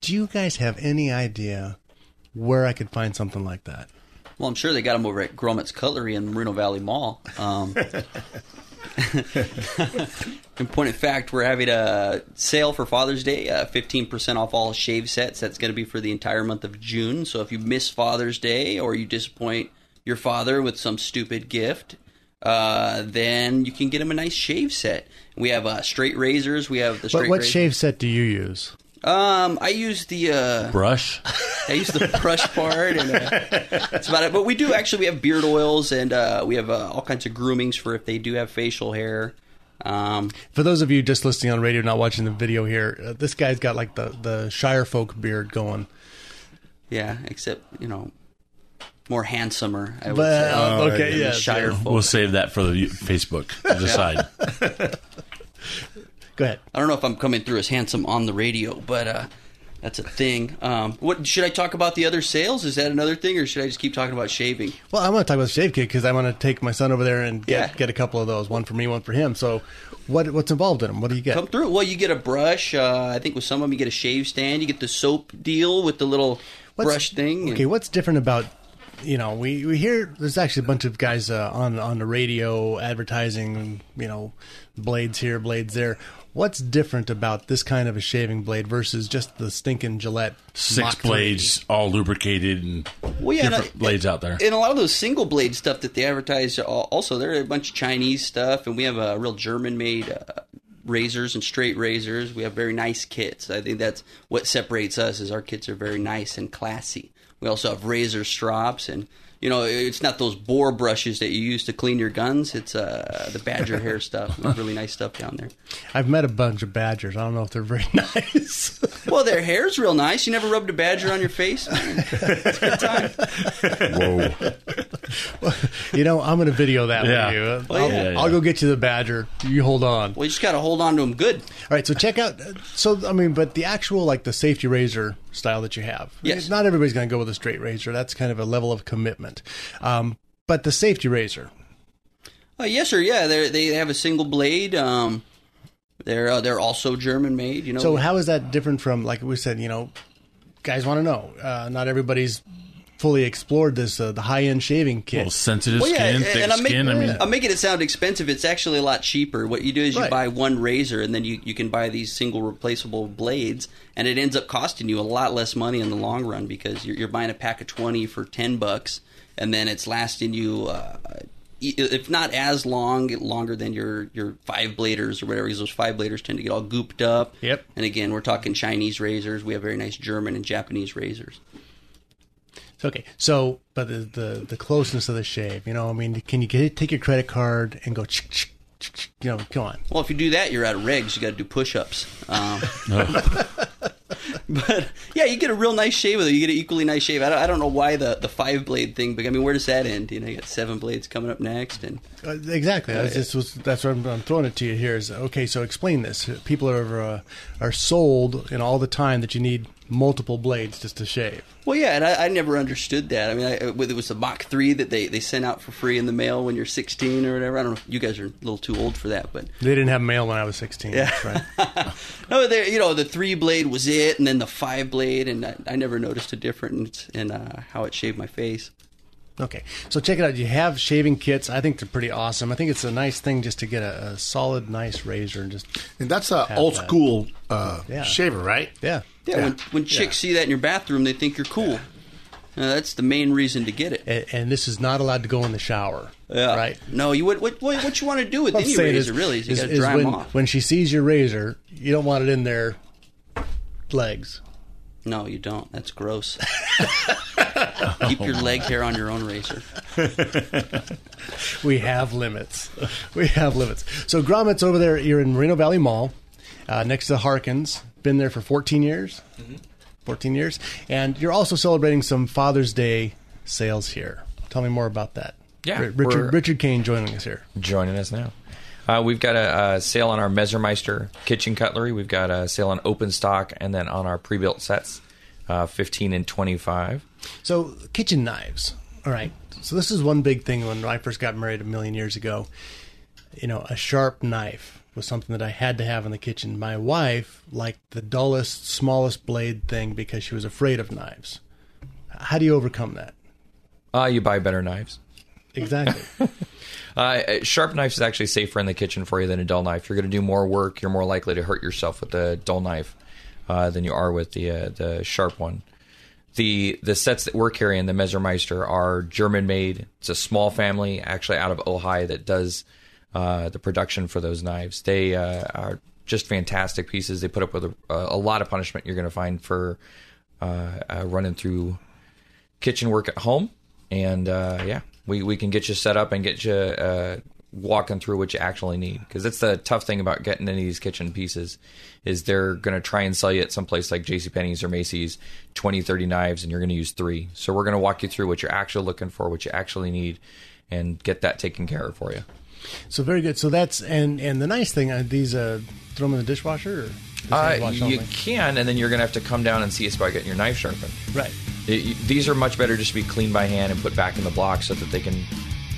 Speaker 3: Do you guys have any idea where I could find something like that?
Speaker 11: Well, I'm sure they got them over at Gromit's Cutlery in Moreno Valley Mall. Um, in point of fact, we're having a sale for Father's Day, uh, 15% off all shave sets. That's going to be for the entire month of June. So if you miss Father's Day or you disappoint your father with some stupid gift, uh, then you can get him a nice shave set. We have uh, straight razors. We have the straight
Speaker 3: But what
Speaker 11: razor-
Speaker 3: shave set do you use?
Speaker 11: Um, I use the uh,
Speaker 4: Brush.
Speaker 11: I use the brush part, and uh, that's about it. But we do actually we have beard oils, and uh, we have uh, all kinds of groomings for if they do have facial hair. Um,
Speaker 3: For those of you just listening on radio, not watching the video here, uh, this guy's got like the, the Shire folk beard going.
Speaker 11: yeah, except you know, more handsomer. I would
Speaker 3: But,
Speaker 11: say.
Speaker 3: uh, okay,
Speaker 11: than the
Speaker 3: yeah,
Speaker 11: Shire
Speaker 3: yeah.
Speaker 11: folk.
Speaker 4: We'll save that for the Facebook to decide.
Speaker 3: Go ahead.
Speaker 11: I don't know if I'm coming through as handsome on the radio, but uh, that's a thing. Um, what should I talk about the other sales? Is that another thing, or should I just keep talking about shaving?
Speaker 3: Well, I'm going to talk about the shave kit because I want to take my son over there and get,
Speaker 11: Yeah.
Speaker 3: get a couple of those, one for me, one for him. So, what what's involved in them? What do you get?
Speaker 11: Come through. Well, you get a brush. Uh, I think with some of them, you get a shave stand. You get the soap deal with the little
Speaker 3: What's-
Speaker 11: brush thing.
Speaker 3: Okay, what's different about you know we, we hear there's actually a bunch of guys uh, on on the radio advertising you know blades here blades there. What's different about this kind of a shaving blade versus just the stinking Gillette
Speaker 4: Six
Speaker 3: Mach 3?
Speaker 4: blades, all lubricated, and
Speaker 11: Well, yeah,
Speaker 4: different
Speaker 11: and,
Speaker 4: blades out there.
Speaker 11: And a lot of those single blade stuff that they advertise, uh, also there are a bunch of Chinese stuff, and we have a real German made uh, razors and straight razors. We have very nice kits. I think that's what separates us is our kits are very nice and classy. We also have razor strops and. You know, it's not those boar brushes that you use to clean your guns. It's uh, the badger hair stuff. Really nice stuff down there.
Speaker 3: I've met a bunch of badgers. I don't know if they're very nice.
Speaker 11: Well, their hair's real nice. You never rubbed a badger on your face? It's a good time.
Speaker 4: Whoa.
Speaker 3: you know, I'm going to video that
Speaker 4: Yeah.
Speaker 3: with you.
Speaker 11: Well,
Speaker 3: I'll,
Speaker 11: yeah,
Speaker 4: yeah.
Speaker 3: I'll go get you the badger. You hold on.
Speaker 11: Well, you just got to hold on to them good.
Speaker 3: All right, so check out. So I mean, but the actual like the safety razor style that you have.
Speaker 11: Yes.
Speaker 3: Not everybody's going to go with a straight razor. That's kind of a level of commitment. Um, but the safety razor.
Speaker 11: Uh, yes, sir. Yeah, they they have a single blade. Um, they're uh, they're also German made. You know.
Speaker 3: So how is that different from like we said? You know, guys want to know. Uh, not everybody's fully explored this uh, the high end shaving kit.
Speaker 4: Well, sensitive
Speaker 11: Well, yeah,
Speaker 4: skin, thick
Speaker 11: and I'm, make-
Speaker 4: skin. I mean,
Speaker 11: I'm making it sound expensive. It's actually a lot cheaper. What you do is you
Speaker 3: Right.
Speaker 11: buy one razor, and then you, you can buy these single replaceable blades, and it ends up costing you a lot less money in the long run because you're, you're buying a pack of twenty for ten bucks, and then it's lasting you. Uh, e- if not as long, longer than your your five bladers or whatever, because those five bladers tend to get all gooped up.
Speaker 3: Yep.
Speaker 11: And again, we're talking Chinese razors. We have very nice German and Japanese razors.
Speaker 3: Okay, so but the, the the closeness of the shave. You know, I mean, can you get take your credit card and go? You know, come on.
Speaker 11: Well, if you do that, you're out of regs. You got to do push-ups. Um, but yeah, you get a real nice shave with it. You get an equally nice shave. I don't, I don't know why the, the five blade thing, but I mean, where does that end? You know, you got seven blades coming up next, and
Speaker 3: Uh, exactly. I was just was, that's what I'm, I'm throwing it to you here. Is okay. So explain this. People are uh, are sold you know all the time that you need multiple blades just to shave.
Speaker 11: well, yeah, and I, I never understood that. I mean, I, it was the Mach three that they, they sent out for free in the mail when you're 16 or whatever. I don't know. You guys are a little too old for that, but
Speaker 3: They didn't have mail when I was 16.
Speaker 11: Yeah.
Speaker 3: That's right.
Speaker 11: no, there, you know, the three blade was it, and then the five blade, and I, I never noticed a difference in uh, how it shaved my face.
Speaker 3: Okay, so check it out. You have shaving kits. I think they're pretty awesome. I think it's a nice thing just to get a, a solid, nice razor and just
Speaker 5: And that's a
Speaker 3: Have
Speaker 5: old
Speaker 3: that.
Speaker 5: school uh,
Speaker 3: Yeah.
Speaker 5: shaver, right?
Speaker 3: yeah.
Speaker 11: Yeah, when, when chicks see that in your bathroom, they think you're cool. Uh, that's the main reason to get it.
Speaker 3: And, and this is not allowed to go in the shower.
Speaker 11: Yeah.
Speaker 3: Right.
Speaker 11: No, you would, what what, what you want to do with
Speaker 3: What I'm
Speaker 11: any
Speaker 3: saying
Speaker 11: razor
Speaker 3: is-
Speaker 11: really is you
Speaker 3: is-
Speaker 11: got to
Speaker 3: is
Speaker 11: dry
Speaker 3: when,
Speaker 11: them off.
Speaker 3: when she sees your razor, you don't want it in their legs.
Speaker 11: No, you don't. That's gross. Keep your leg hair on your own razor.
Speaker 3: we have limits. We have limits. So Gromit's over there. You're in Moreno Valley Mall, uh, next to Harkins. Been there for 14 years. 14 years, and you're also celebrating some Father's Day sales here. Tell me more about that.
Speaker 13: Yeah,
Speaker 3: Ri-
Speaker 13: we're-
Speaker 3: Richard Richard Kane joining us here.
Speaker 13: joining us now. Uh, we've got a, a sale on our Messermeister kitchen cutlery. We've got a sale on open stock, and then on our pre-built sets, uh, fifteen and twenty-five.
Speaker 3: So kitchen knives. All right. So this is one big thing when I first got married a million years ago. You know, a sharp knife was something that I had to have in the kitchen. My wife liked the dullest, smallest blade thing because she was afraid of knives. How do you overcome that?
Speaker 13: Uh, you buy better knives.
Speaker 3: Exactly.
Speaker 13: Uh, sharp knife is actually safer in the kitchen for you than a dull knife. You're going to do more work. You're more likely to hurt yourself with the dull knife uh, than you are with the uh, the sharp one. The the sets that we're carrying, the Messermeister, are German made. It's a small family, actually out of Ohio, that does uh, the production for those knives. They uh, are just fantastic pieces. They put up with a, a lot of punishment you're going to find for uh, uh, running through kitchen work at home. And uh, yeah, we, we can get you set up and get you uh, walking through what you actually need. Because that's the tough thing about getting any of these kitchen pieces is they're going to try and sell you at some place like JCPenney's or Macy's 20, 30 knives, and you're going to use three. So we're going to walk you through what you're actually looking for, what you actually need, and get that taken care of for you.
Speaker 3: So very good. So that's and and the nice thing, uh, these uh, throw them in the dishwasher. Or
Speaker 13: Uh, you can, and then you're going to have to come down and see us by getting your knife sharpened.
Speaker 3: Right.
Speaker 13: It- these are much better just to be cleaned by hand and put back in the block so that they can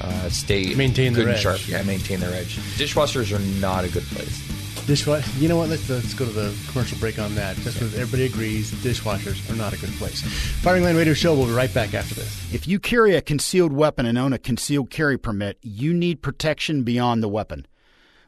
Speaker 13: uh, stay
Speaker 3: Maintain
Speaker 13: good
Speaker 3: their
Speaker 13: and
Speaker 3: edge.
Speaker 13: sharp. Yeah, maintain their edge. Dishwashers are not a good place.
Speaker 3: Dishwasher. You know what? Let's let's go to the commercial break on that. Just because everybody agrees, dishwashers are not a good place. Firing Line Radio Show. We'll be right back after this.
Speaker 14: If you carry a concealed weapon and own a concealed carry permit, you need protection beyond the weapon.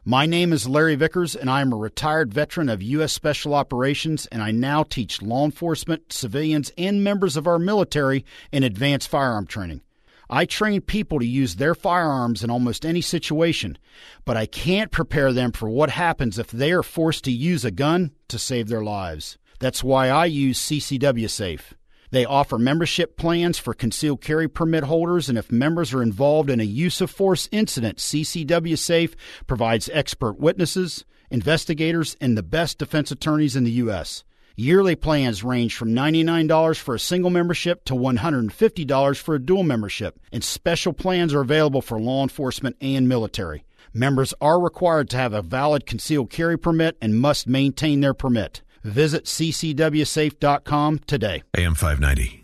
Speaker 14: My name is Larry Vickers, and I am a retired veteran of U.S. Special Operations, and I now teach law enforcement, civilians, and members of our military in advanced firearm training. I train people to use their firearms in almost any situation, but I can't prepare them for what happens if they are forced to use a gun to save their lives. That's why I use CCW Safe. They offer membership plans for concealed carry permit holders, and if members are involved in a use of force incident, CCW Safe provides expert witnesses, investigators, and the best defense attorneys in the U.S. Yearly plans range from $99 for a single membership to $150 for a dual membership, and special plans are available for law enforcement and military. Members are required to have a valid concealed carry permit and must maintain their permit. Visit ccwsafe.com today.
Speaker 9: AM 590.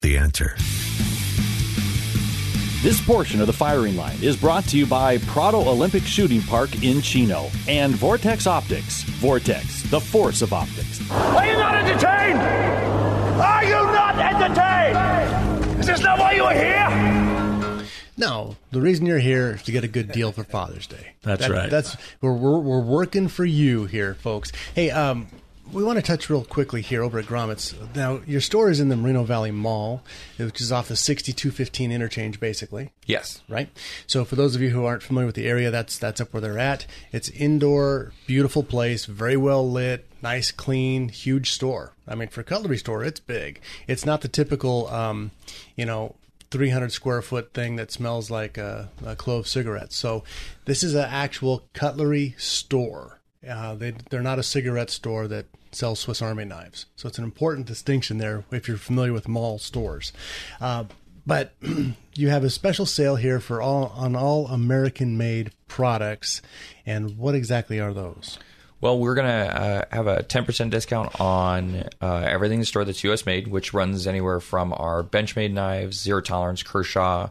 Speaker 9: The answer.
Speaker 1: This portion of the firing line is brought to you by Prado Olympic Shooting Park in Chino and Vortex Optics. Vortex, the force of optics.
Speaker 12: Are you not entertained? Are you not entertained? Is this not why you are here?
Speaker 3: No, the reason you're here is to get a good deal for Father's Day.
Speaker 4: That's right.
Speaker 3: That's we're, we're we're working for you here, folks. Hey, um, we want to touch real quickly here over at Gromit's. Now, your store is in the Moreno Valley Mall, which is off the 6215 interchange, basically.
Speaker 13: Yes.
Speaker 3: Right. So, for those of you who aren't familiar with the area, that's that's up where they're at. It's indoor, beautiful place, very well lit, nice, clean, huge store. I mean, for a cutlery store, it's big. It's not the typical, um, you know. 300 square foot thing that smells like a, a clove cigarette. So, this is an actual cutlery store. Uh, they, they're not a cigarette store that sells Swiss Army knives. So, it's an important distinction there if you're familiar with mall stores. Uh, but you have a special sale here for all on all American made products. And what exactly are those?
Speaker 13: Well, we're going to uh, have a 10% discount on uh, everything in the store that's US made, which runs anywhere from our Benchmade knives, Zero Tolerance, Kershaw,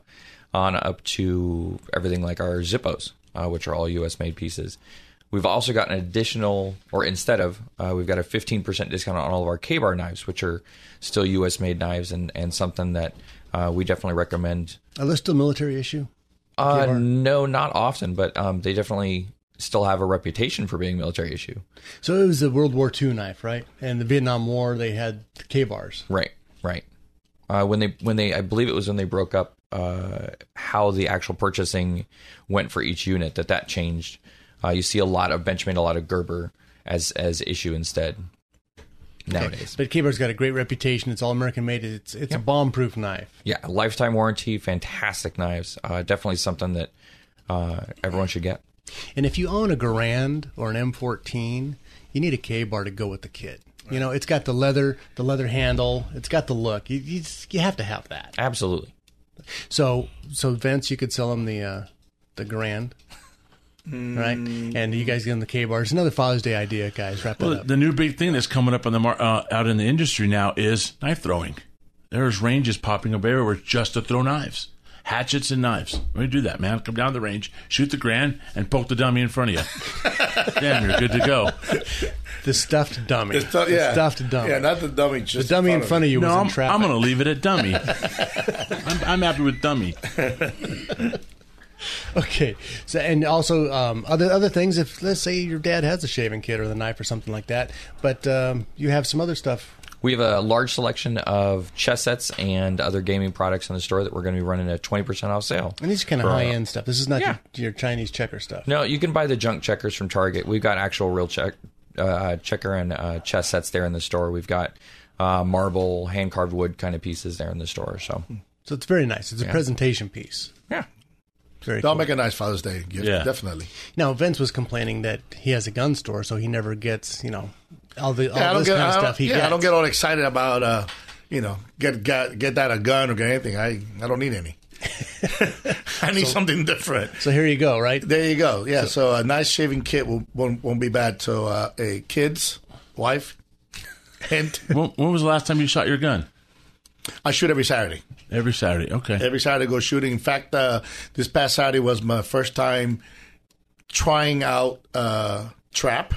Speaker 13: on up to everything like our Zippos, uh, which are all US made pieces. We've also got an additional, or instead of, uh, we've got a 15% discount on all of our Ka-Bar knives, which are still US made knives and, and something that uh, we definitely recommend.
Speaker 3: Are those still military issue?
Speaker 13: Uh, no, not often, but um, they definitely still have a reputation for being military issue.
Speaker 3: So it was a World War II knife, right? And the Vietnam War, they had K bars.
Speaker 13: Right, right. Uh, when they when they I believe it was when they broke up uh, how the actual purchasing went for each unit that that changed. Uh, you see a lot of Benchmade, a lot of Gerber as as issue instead. nowadays.
Speaker 3: But Ka-Bar's got a great reputation. It's all American made. It's it's a bomb-proof knife.
Speaker 13: Yeah, lifetime warranty, fantastic knives. Uh, definitely something that uh, everyone should get.
Speaker 3: And if you own a Garand or an M14, you need a K-Bar to go with the kit. You know, it's got the leather, the leather handle. It's got the look. You you, just, you have to have that.
Speaker 13: Absolutely.
Speaker 3: So so Vince, you could sell him the uh, the Garand. Right, and you guys get him the K bars. Another Father's Day idea, guys. Wrap that
Speaker 4: Well,
Speaker 3: up.
Speaker 4: the new big thing that's coming up in the mar- uh, out in the industry now is knife throwing. There's ranges popping up everywhere just to throw knives, hatchets and knives. Let me do that, man. Come down the range, shoot the Garand, and poke the dummy in front of you. Damn, you're good to go.
Speaker 3: The stuffed dummy.
Speaker 7: The stu-
Speaker 3: The
Speaker 7: yeah.
Speaker 3: stuffed dummy.
Speaker 7: Yeah, not the dummy. Just
Speaker 3: the dummy in front of you
Speaker 4: no,
Speaker 3: was
Speaker 4: I'm,
Speaker 3: in traffic.
Speaker 4: I'm going to leave it at dummy. I'm, I'm happy with dummy.
Speaker 3: Okay. So and also um, other other things. If let's say your dad has a shaving kit or the knife or something like that, but um, you have some other stuff.
Speaker 13: We have a large selection of chess sets and other gaming products in the store that we're going to be running a 20% off sale.
Speaker 3: And these are kind of
Speaker 13: uh,
Speaker 3: high end stuff. This is not
Speaker 13: Yeah.
Speaker 3: your, your Chinese checker stuff.
Speaker 13: No, you can buy the junk checkers from Target. We've got actual real check, uh, checker and uh, chess sets there in the store. We've got uh, marble, hand carved wood kind of pieces there in the store. So,
Speaker 3: So it's very nice. It's a
Speaker 13: Yeah.
Speaker 3: presentation piece.
Speaker 13: Yeah.
Speaker 3: Very
Speaker 5: That'll
Speaker 3: cool.
Speaker 5: make a nice Father's Day gift.
Speaker 4: Yeah.
Speaker 5: Definitely.
Speaker 3: Now Vince was complaining that he has a gun store, so he never gets you know all the all
Speaker 5: Yeah,
Speaker 3: this
Speaker 5: get.
Speaker 3: kind of stuff. He
Speaker 5: yeah,
Speaker 3: gets.
Speaker 5: I don't get all excited about uh, you know, get get get that a gun or get anything. I I don't need any. I need something different.
Speaker 3: So here you go, right?
Speaker 5: There you go. Yeah. So, a nice shaving kit will, won't won't be bad. So uh, a kids, wife, hint.
Speaker 4: when, when was the last time you shot your gun?
Speaker 5: I shoot every Saturday.
Speaker 4: Every Saturday. Okay.
Speaker 5: Every Saturday, I go shooting. In fact, uh, this past Saturday was my first time trying out uh, trap.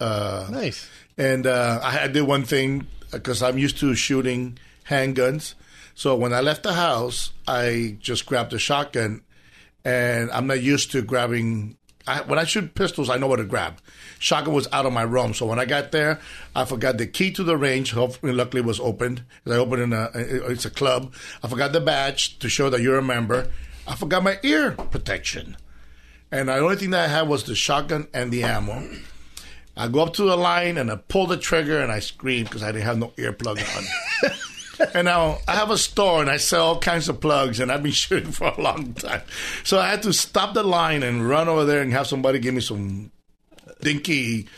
Speaker 5: Uh,
Speaker 3: nice.
Speaker 5: And uh, I, I did one thing because I'm used to shooting handguns. So when I left the house, I just grabbed a shotgun, and I'm not used to grabbing. I, when I shoot pistols, I know what to grab. Shotgun was out of my realm, so when I got there, I forgot the key to the range. Hopefully, luckily, it was opened. I opened in a. It's a club. I forgot the badge to show that you're a member. I forgot my ear protection, and the only thing that I had was the shotgun and the ammo. I go up to the line and I pull the trigger and I scream because I didn't have no earplug on. and now I have a store and I sell all kinds of plugs and I've been shooting for a long time. So I had to stop the line and run over there and have somebody give me some dinky,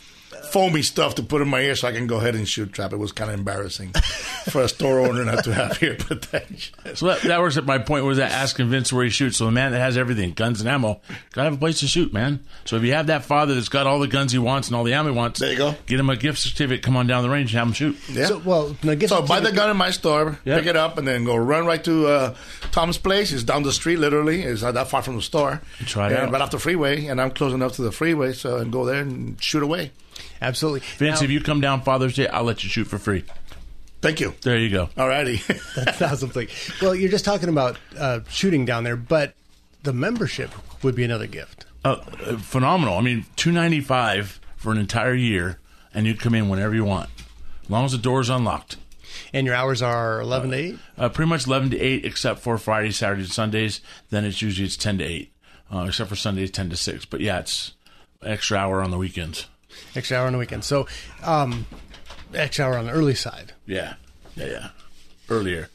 Speaker 5: foamy stuff to put in my ear so I can go ahead and shoot trap. It was kind of embarrassing for a store owner not to have ear protection.
Speaker 4: So that, that was at my point was that asking Vince where he shoots. So the man that has everything, guns and ammo, gotta have a place to shoot, man. So if you have that father that's got all the guns he wants and all the ammo he wants, there
Speaker 5: you go.
Speaker 4: Get him a gift certificate. Come on down the range and have him shoot.
Speaker 5: Yeah.
Speaker 3: So well, no, gift
Speaker 5: So buy the gun in my store,
Speaker 4: Yeah.
Speaker 5: pick it up, and then go run right to uh, Tom's place. It's down the street, literally. It's not that far from the store.
Speaker 4: Try it
Speaker 5: and
Speaker 4: out.
Speaker 5: right off the freeway, and I'm close enough to the freeway, so and go there and shoot away.
Speaker 3: Absolutely.
Speaker 4: Vince,
Speaker 3: Now-
Speaker 4: if you come down Father's Day, I'll let you shoot for free.
Speaker 5: Thank you.
Speaker 4: There you go.
Speaker 5: Alrighty.
Speaker 3: That's awesome thing. Well, you're just talking about uh, shooting down there, but the membership would be another gift.
Speaker 4: Uh, uh, phenomenal. I mean, two ninety five for an entire year, and you come in whenever you want, as long as the door's unlocked.
Speaker 3: And your hours are 11 to 8?
Speaker 4: Uh, pretty much eleven to eight, except for Fridays, Saturdays, and Sundays. Then it's usually it's ten to eight, uh, except for Sundays ten to six. But yeah, it's extra hour on the weekends.
Speaker 3: Extra hour on the weekend. So, um, extra hour on the early side.
Speaker 4: Yeah, yeah, yeah. Earlier.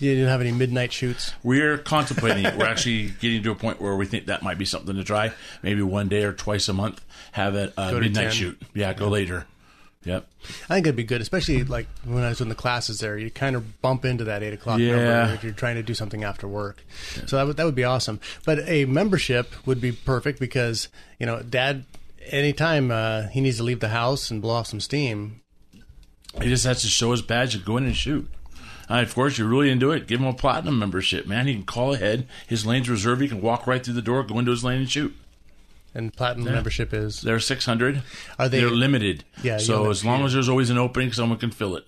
Speaker 3: You didn't have any midnight shoots?
Speaker 4: We're contemplating it. We're actually getting to a point where we think that might be something to try. Maybe one day or twice a month, have a, a
Speaker 3: Go
Speaker 4: midnight
Speaker 3: 10.
Speaker 4: shoot. Yeah, go later. Yep.
Speaker 3: I think it'd be good, especially like when I was in the classes there. You kind of bump into that eight o'clock
Speaker 4: Yeah.
Speaker 3: number if you're trying to do something after work. So that would that would be awesome. But a membership would be perfect because you know, Dad, anytime uh, he needs to leave the house and blow off some steam,
Speaker 4: He just has to show his badge and go in and shoot. Uh, of course, you're really into it. Give him a platinum membership, man. He can call ahead. His lane's reserved. He can walk right through the door, go into his lane and shoot.
Speaker 3: and platinum
Speaker 4: Yeah.
Speaker 3: membership is
Speaker 4: They're 600.
Speaker 3: Are they-
Speaker 4: They're limited.
Speaker 3: Yeah,
Speaker 4: So as long as there's always an opening, someone can fill it.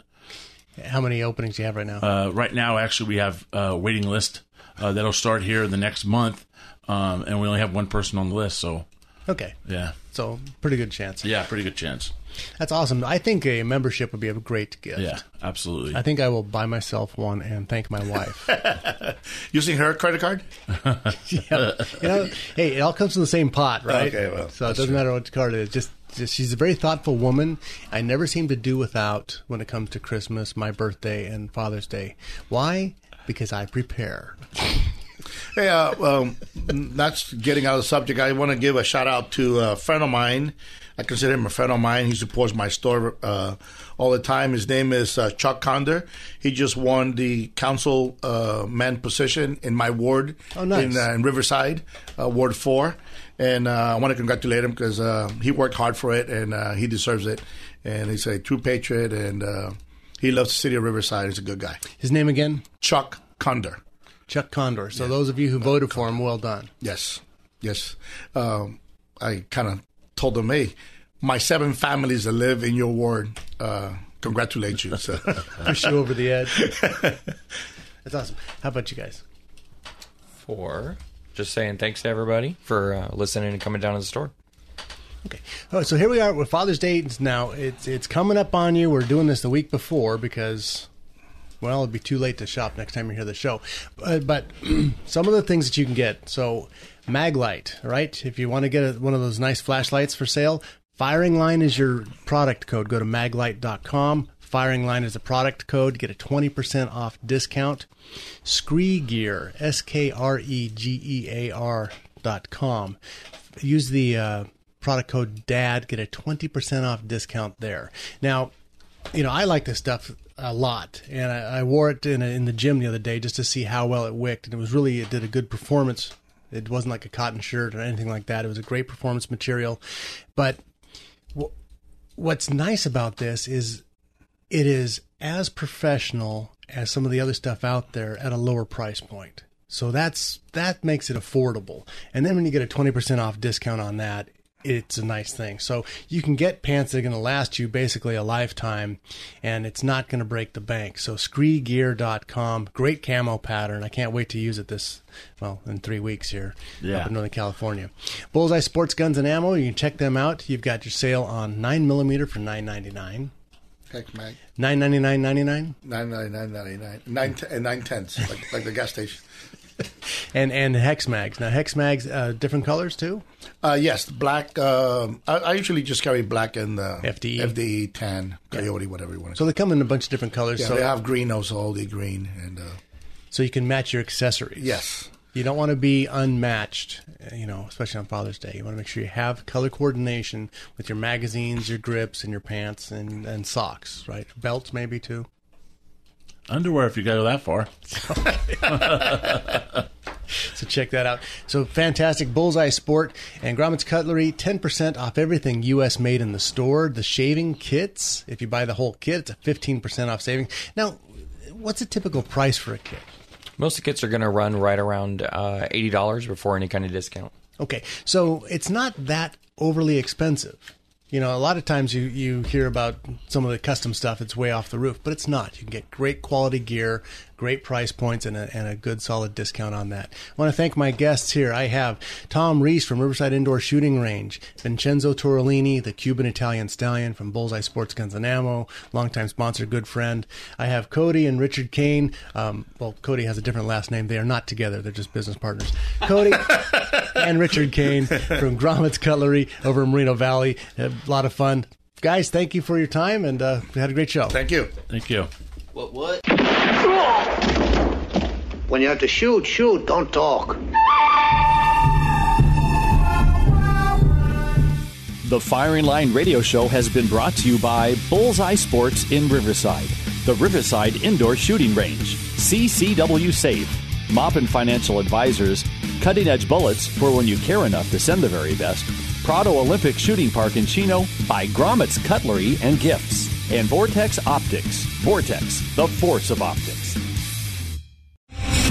Speaker 3: how many openings do you have right now?
Speaker 4: Uh, right now, actually, we have a waiting list uh, that'll start here the next month, um, and we only have one person on the list. So
Speaker 3: okay,
Speaker 4: yeah,
Speaker 3: so pretty good chance.
Speaker 4: yeah, pretty good chance.
Speaker 3: That's awesome. I think a membership would be a great gift.
Speaker 4: Yeah, absolutely.
Speaker 3: I think I will buy myself one and thank my wife.
Speaker 5: Using her credit card?
Speaker 3: yeah. You know, hey, it all comes from the same pot, right?
Speaker 5: Okay, well,
Speaker 3: so it doesn't
Speaker 5: true.
Speaker 3: matter what card it is. Just she's a very thoughtful woman. I never seem to do without when it comes to Christmas, my birthday, and Father's Day. Why? Because I prepare.
Speaker 5: Hey, uh, um, that's getting out of the subject. I want to give a shout out to a friend of mine. I consider him a friend of mine. He supports my store uh, all the time. His name is uh, Chuck Conder. He just won the council uh, man position in my ward
Speaker 3: Oh, nice.
Speaker 5: in, uh, in Riverside, uh, Ward 4. And uh, I want to congratulate him because uh, he worked hard for it and uh, he deserves it. And he's a true patriot and uh, he loves the city of Riverside. He's a good guy.
Speaker 3: His name again?
Speaker 5: Chuck Conder.
Speaker 3: Chuck Conder. So those of you who voted for him, well done.
Speaker 5: Yes, yes. Um, I kind of told them, hey, my seven families that live in your ward uh, congratulate you. So.
Speaker 3: Push you over the edge. That's awesome. How about you guys?
Speaker 13: For just saying thanks to everybody for uh, listening and coming down to the store. Okay.
Speaker 3: Oh, so here we are with Father's Day now. It's it's coming up on you. We're doing this the week before because, well, it'll be too late to shop next time you hear the show. Uh, but some of the things that you can get. So, Maglite, right? If you want to get a, one of those nice flashlights for sale, Firing Line is your product code. Go to maglite.com. Firing Line is a product code. Get a 20% off discount. SKRE Gear, S K R E G E A R dot com. Use the uh, product code DAD. Get a 20% off discount there. Now, you know, I like this stuff a lot, and I, I wore it in, a, in the gym the other day just to see how well it wicked, and it was really it did a good performance. It wasn't like a cotton shirt or anything like that. It was a great performance material, but wh- what's nice about this is it is as professional as some of the other stuff out there at a lower price point. So that's that makes it affordable. And then when you get a 20% off discount on that, it's a nice thing. So you can get pants that are going to last you basically a lifetime and it's not going to break the bank. So skregear.com, great camo pattern. I can't wait to use it this well, in 3 weeks here
Speaker 15: Yeah.
Speaker 3: up in Northern California. Bullseye Sports Guns and Ammo, you can check them out. You've got your sale on 9mm for 9.99.
Speaker 5: Heck, man.
Speaker 3: Nine ninety nine ninety nine,
Speaker 5: Nine ninety nine ninety nine nine and nine tenths, like like the gas station.
Speaker 3: And and hex mags. Now hex mags, uh, different colors too.
Speaker 5: Uh, yes, black. Um, I, I usually just carry black and uh,
Speaker 3: FDE.
Speaker 5: FDE tan, coyote, whatever you want to.
Speaker 3: So they come in a bunch of different colors.
Speaker 5: Yeah,
Speaker 3: so
Speaker 5: they have green also, all the green, and uh,
Speaker 3: so you can match your accessories.
Speaker 5: Yes.
Speaker 3: You don't want to be unmatched, uh, you know, especially on Father's Day. You want to make sure you have color coordination with your magazines, your grips, and your pants and, and socks, right? Belts maybe too.
Speaker 4: Underwear, if you go that far.
Speaker 3: So check that out. So fantastic Bullseye Sport and Grommet's Cutlery, 10% off everything US made in the store. The shaving kits, if you buy the whole kit, it's a 15% off saving. Now, what's a typical price for a kit?
Speaker 13: Most of the kits are going to run right around uh, eighty dollars before any kind of discount.
Speaker 3: Okay, so it's not that overly expensive. You know, a lot of times you, you hear about some of the custom stuff, it's way off the roof, but it's not. You can get great quality gear, great price points, and a, and a good solid discount on that. I want to thank my guests here. I have Tom Reese from Riverside Indoor Shooting Range, Vincenzo Torellini, the Cuban Italian Stallion from Bullseye Sports Guns and Ammo, longtime sponsor, good friend. I have Cody and Richard Kane. Um, well, Cody has a different last name. They are not together, they're just business partners. Cody and Richard Kane from Gromit's Cutlery over in Moreno Valley. A lot of fun. Guys, thank you for your time, and uh, we had a great show.
Speaker 5: Thank you.
Speaker 4: Thank you.
Speaker 11: What? What?
Speaker 16: When you have to shoot, shoot, don't talk.
Speaker 1: The Firing Line Radio Show has been brought to you by Bullseye Sports in Riverside, the Riverside Indoor Shooting Range, CCW Safe, Moppin Financial Advisors, Cutting Edge Bullets for when you care enough to send the very best, Prado Olympic Shooting Park in Chino by Gromit's Cutlery and Gifts, and Vortex Optics. Vortex, the force of optics.